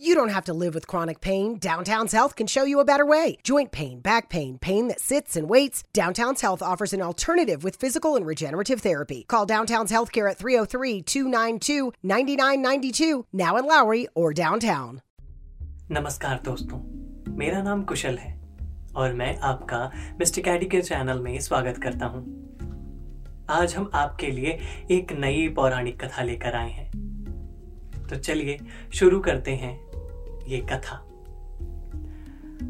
You don't have to live with chronic pain. Downtown's Health can show you a better way. Joint pain, back pain, pain that sits and waits. Downtown's Health offers an alternative with physical and regenerative therapy. Call Downtown's Healthcare at 303 292 9992, now in Lowry or downtown. नमस्कार दोस्तों मेरा नाम कुशल है और मैं आपका mister कैडी के channel में स्वागत करता हूं। आज हम आपके लिए एक नई पौराणिक कथा लेकर आए हैं तो चलिए शुरू करते हैं ये कथा।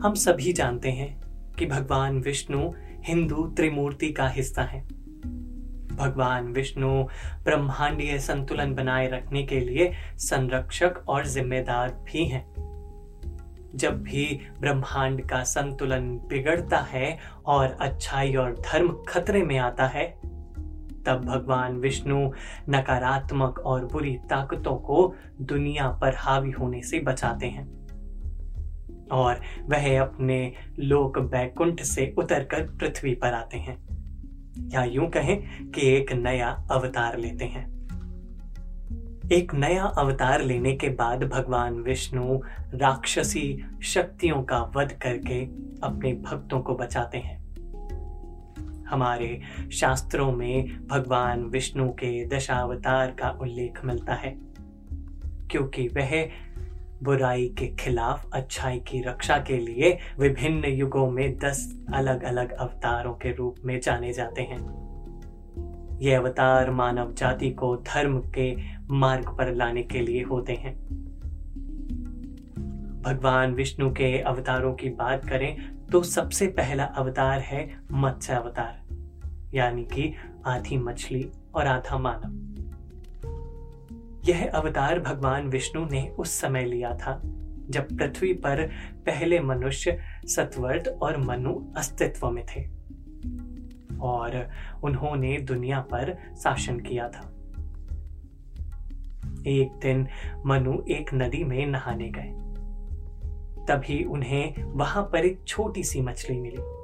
हम सभी जानते हैं कि भगवान विष्णु हिंदू त्रिमूर्ति का हिस्सा है। भगवान विष्णु ब्रह्मांडीय संतुलन बनाए रखने के लिए संरक्षक और जिम्मेदार भी हैं। जब भी ब्रह्मांड का संतुलन बिगड़ता है और अच्छाई और धर्म खतरे में आता है तब भगवान विष्णु नकारात्मक और बुरी ताकतों को दुनिया पर हावी होने से बचाते हैं। और वह अपने लोक बैकुंठ से उतरकर पृथ्वी पर आते हैं। या यूँ कहें कि एक नया अवतार लेते हैं। एक नया अवतार लेने के बाद भगवान विष्णु राक्षसी शक्तियों का वध करके अपने भक्तों को बचाते हैं। हमारे शास्त्रों में भगवान विष्णु के दशावतार का उल्लेख मिलता है, क्योंकि वह बुराई के खिलाफ, अच्छाई की रक्षा के लिए विभिन्न युगों में दस अलग अलग अवतारों के रूप में जाने जाते हैं। ये अवतार मानव जाति को धर्म के मार्ग पर लाने के लिए होते हैं। भगवान विष्णु के अवतारों की बात करें तो सबसे पहला अवतार है मत्स्य अवतार। यानी कि आधी मछली और आधा मानव। यह अवतार भगवान विष्णु ने उस समय लिया था, जब पृथ्वी पर पहले मनुष्य सतवर्त और मनु अस्तित्व में थे। और उन्होंने दुनिया पर शासन किया था। एक दिन मनु एक नदी में नहाने गए। तभी उन्हें वहाँ पर एक छोटी सी मछली मिली।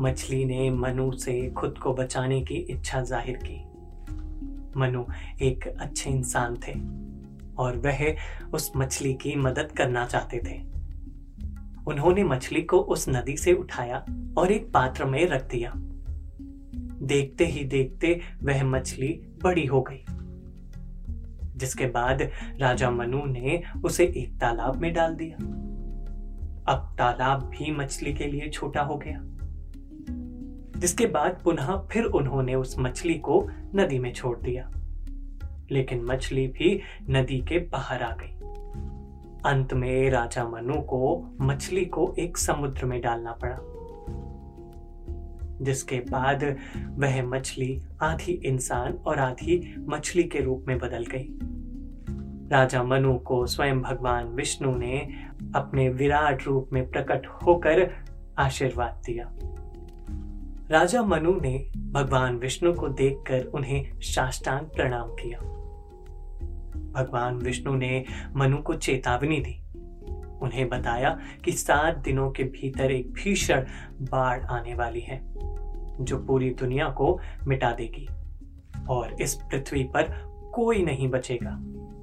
मछली ने मनु से खुद को बचाने की इच्छा ज़ाहिर की। मनु एक अच्छे इंसान थे और वह उस मछली की मदद करना चाहते थे। उन्होंने मछली को उस नदी से उठाया और एक पात्र में रख दिया। देखते ही देखते वह मछली बड़ी हो गई। जिसके बाद राजा मनु ने उसे एक तालाब में डाल दिया। अब तालाब भी मछली के लिए छोटा हो गया। जिसके बाद पुनः फिर उन्होंने उस मछली को नदी में छोड़ दिया। लेकिन मछली भी नदी के बाहर आ गई। अंत में राजा मनु को मछली को एक समुद्र में डालना पड़ा, जिसके बाद वह मछली आधी इंसान और आधी मछली के रूप में बदल गई। राजा मनु को स्वयं भगवान विष्णु ने अपने विराट रूप में प्रकट होकर आशीर्वाद दिया। राजा मनु ने भगवान विष्णु को देखकर उन्हें साष्टांग प्रणाम किया। भगवान विष्णु ने मनु को चेतावनी दी। उन्हें बताया कि सात दिनों के भीतर एक भीषण बाढ़ आने वाली है, जो पूरी दुनिया को मिटा देगी। और इस पृथ्वी पर कोई नहीं बचेगा,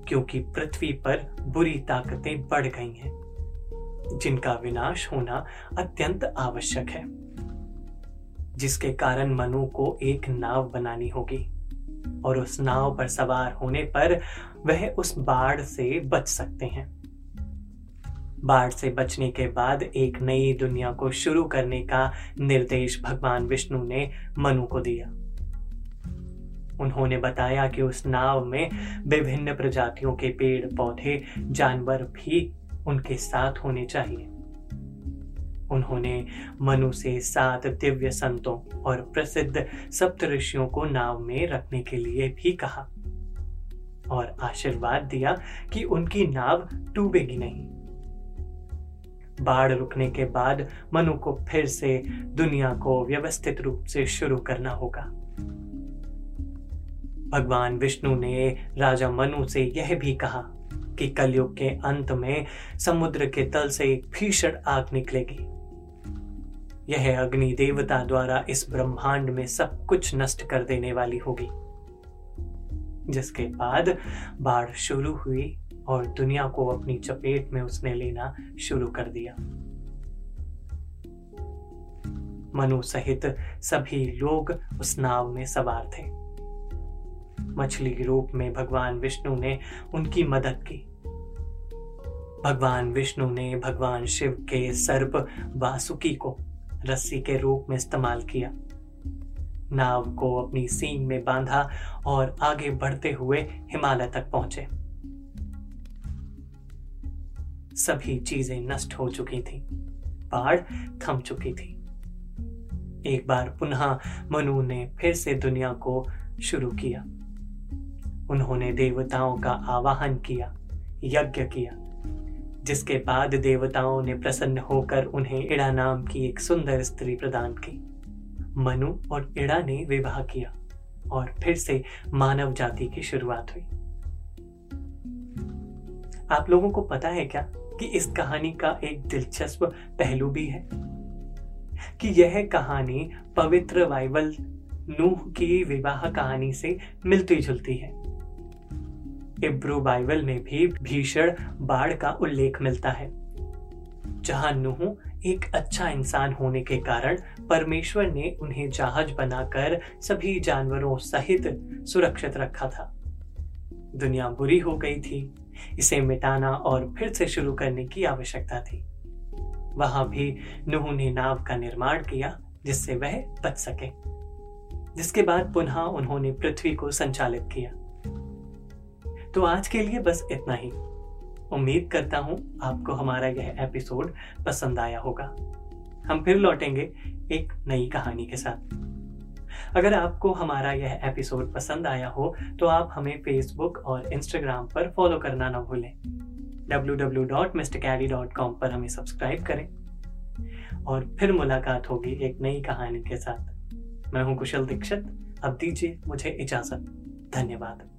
क्योंकि पृथ्वी पर बुरी ताकतें बढ़ गई हैं, जिनका विनाश होना अत्यंत आवश्यक है। जिसके कारण मनु को एक नाव बनानी होगी और उस नाव पर सवार होने पर वह उस बाढ़ से बच सकते हैं। बाढ़ से बचने के बाद एक नई दुनिया को शुरू करने का निर्देश भगवान विष्णु ने मनु को दिया। उन्होंने बताया कि उस नाव में विभिन्न प्रजातियों के पेड़ पौधे जानवर भी उनके साथ होने चाहिए। उन्होंने मनु से सात दिव्य संतों और प्रसिद्ध सप्त ऋषियों को नाव में रखने के लिए भी कहा और आशीर्वाद दिया कि उनकी नाव डूबेगी नहीं। बाढ़ रुकने के बाद मनु को फिर से दुनिया को व्यवस्थित रूप से शुरू करना होगा। भगवान विष्णु ने राजा मनु से यह भी कहा कि कलयुग के अंत में समुद्र के तल से एक भीषण आग निकलेगी। यह अग्नि देवता द्वारा इस ब्रह्मांड में सब कुछ नष्ट कर देने वाली होगी। जिसके बाद बाढ़ शुरू हुई और दुनिया को अपनी चपेट में उसने लेना शुरू कर दिया। मनु सहित सभी लोग उस नाव में सवार थे। मछली रूप में भगवान विष्णु ने उनकी मदद की। भगवान विष्णु ने भगवान शिव के सर्प वासुकी को रस्सी के रूप में इस्तेमाल किया। नाव को अपनी सींग में बांधा और आगे बढ़ते हुए हिमालय तक पहुँचे। सभी चीज़ें नष्ट हो चुकी थी। बाढ़ थम चुकी थी। एक बार पुनः मनु ने फिर से दुनिया को शुरू किया। उन्होंने देवताओं का आवाहन किया, यज्ञ किया। जिसके बाद देवताओं ने प्रसन्न होकर उन्हें इड़ा नाम की एक सुंदर स्त्री प्रदान की। मनु और इड़ा ने विवाह किया और फिर से मानव जाति की शुरुआत हुई। आप लोगों को पता है क्या कि इस कहानी का एक दिलचस्प पहलू भी है? कि यह कहानी पवित्र बाइबल नूह की विवाह कहानी से मिलती जुलती है। इब्रू बाइबल में भी भीषण बाढ़ का उल्लेख मिलता है। जहाँ नूह एक अच्छा इंसान होने के कारण परमेश्वर ने उन्हें जहाज़ बनाकर सभी जानवरों सहित सुरक्षित रखा था। दुनिया बुरी हो गई थी। इसे मिटाना और फिर से शुरू करने की आवश्यकता थी। वहाँ भी नूह ने नाव का निर्माण किया जिससे वह बच सके। जिसके बाद पुनः उन्होंने पृथ्वी को संचालित किया। तो आज के लिए बस इतना ही। उम्मीद करता हूँ आपको हमारा यह एपिसोड पसंद आया होगा। हम फिर लौटेंगे एक नई कहानी के साथ। अगर आपको हमारा यह एपिसोड पसंद आया हो तो आप हमें फेसबुक और इंस्टाग्राम पर फॉलो करना ना भूलें। www.mrcaddy.com पर हमें सब्सक्राइब करें। और फिर मुलाकात होगी एक नई कहानी के साथ। मैं हूँ कुशल दीक्षित। अब दीजिए मुझे इजाज़त। धन्यवाद।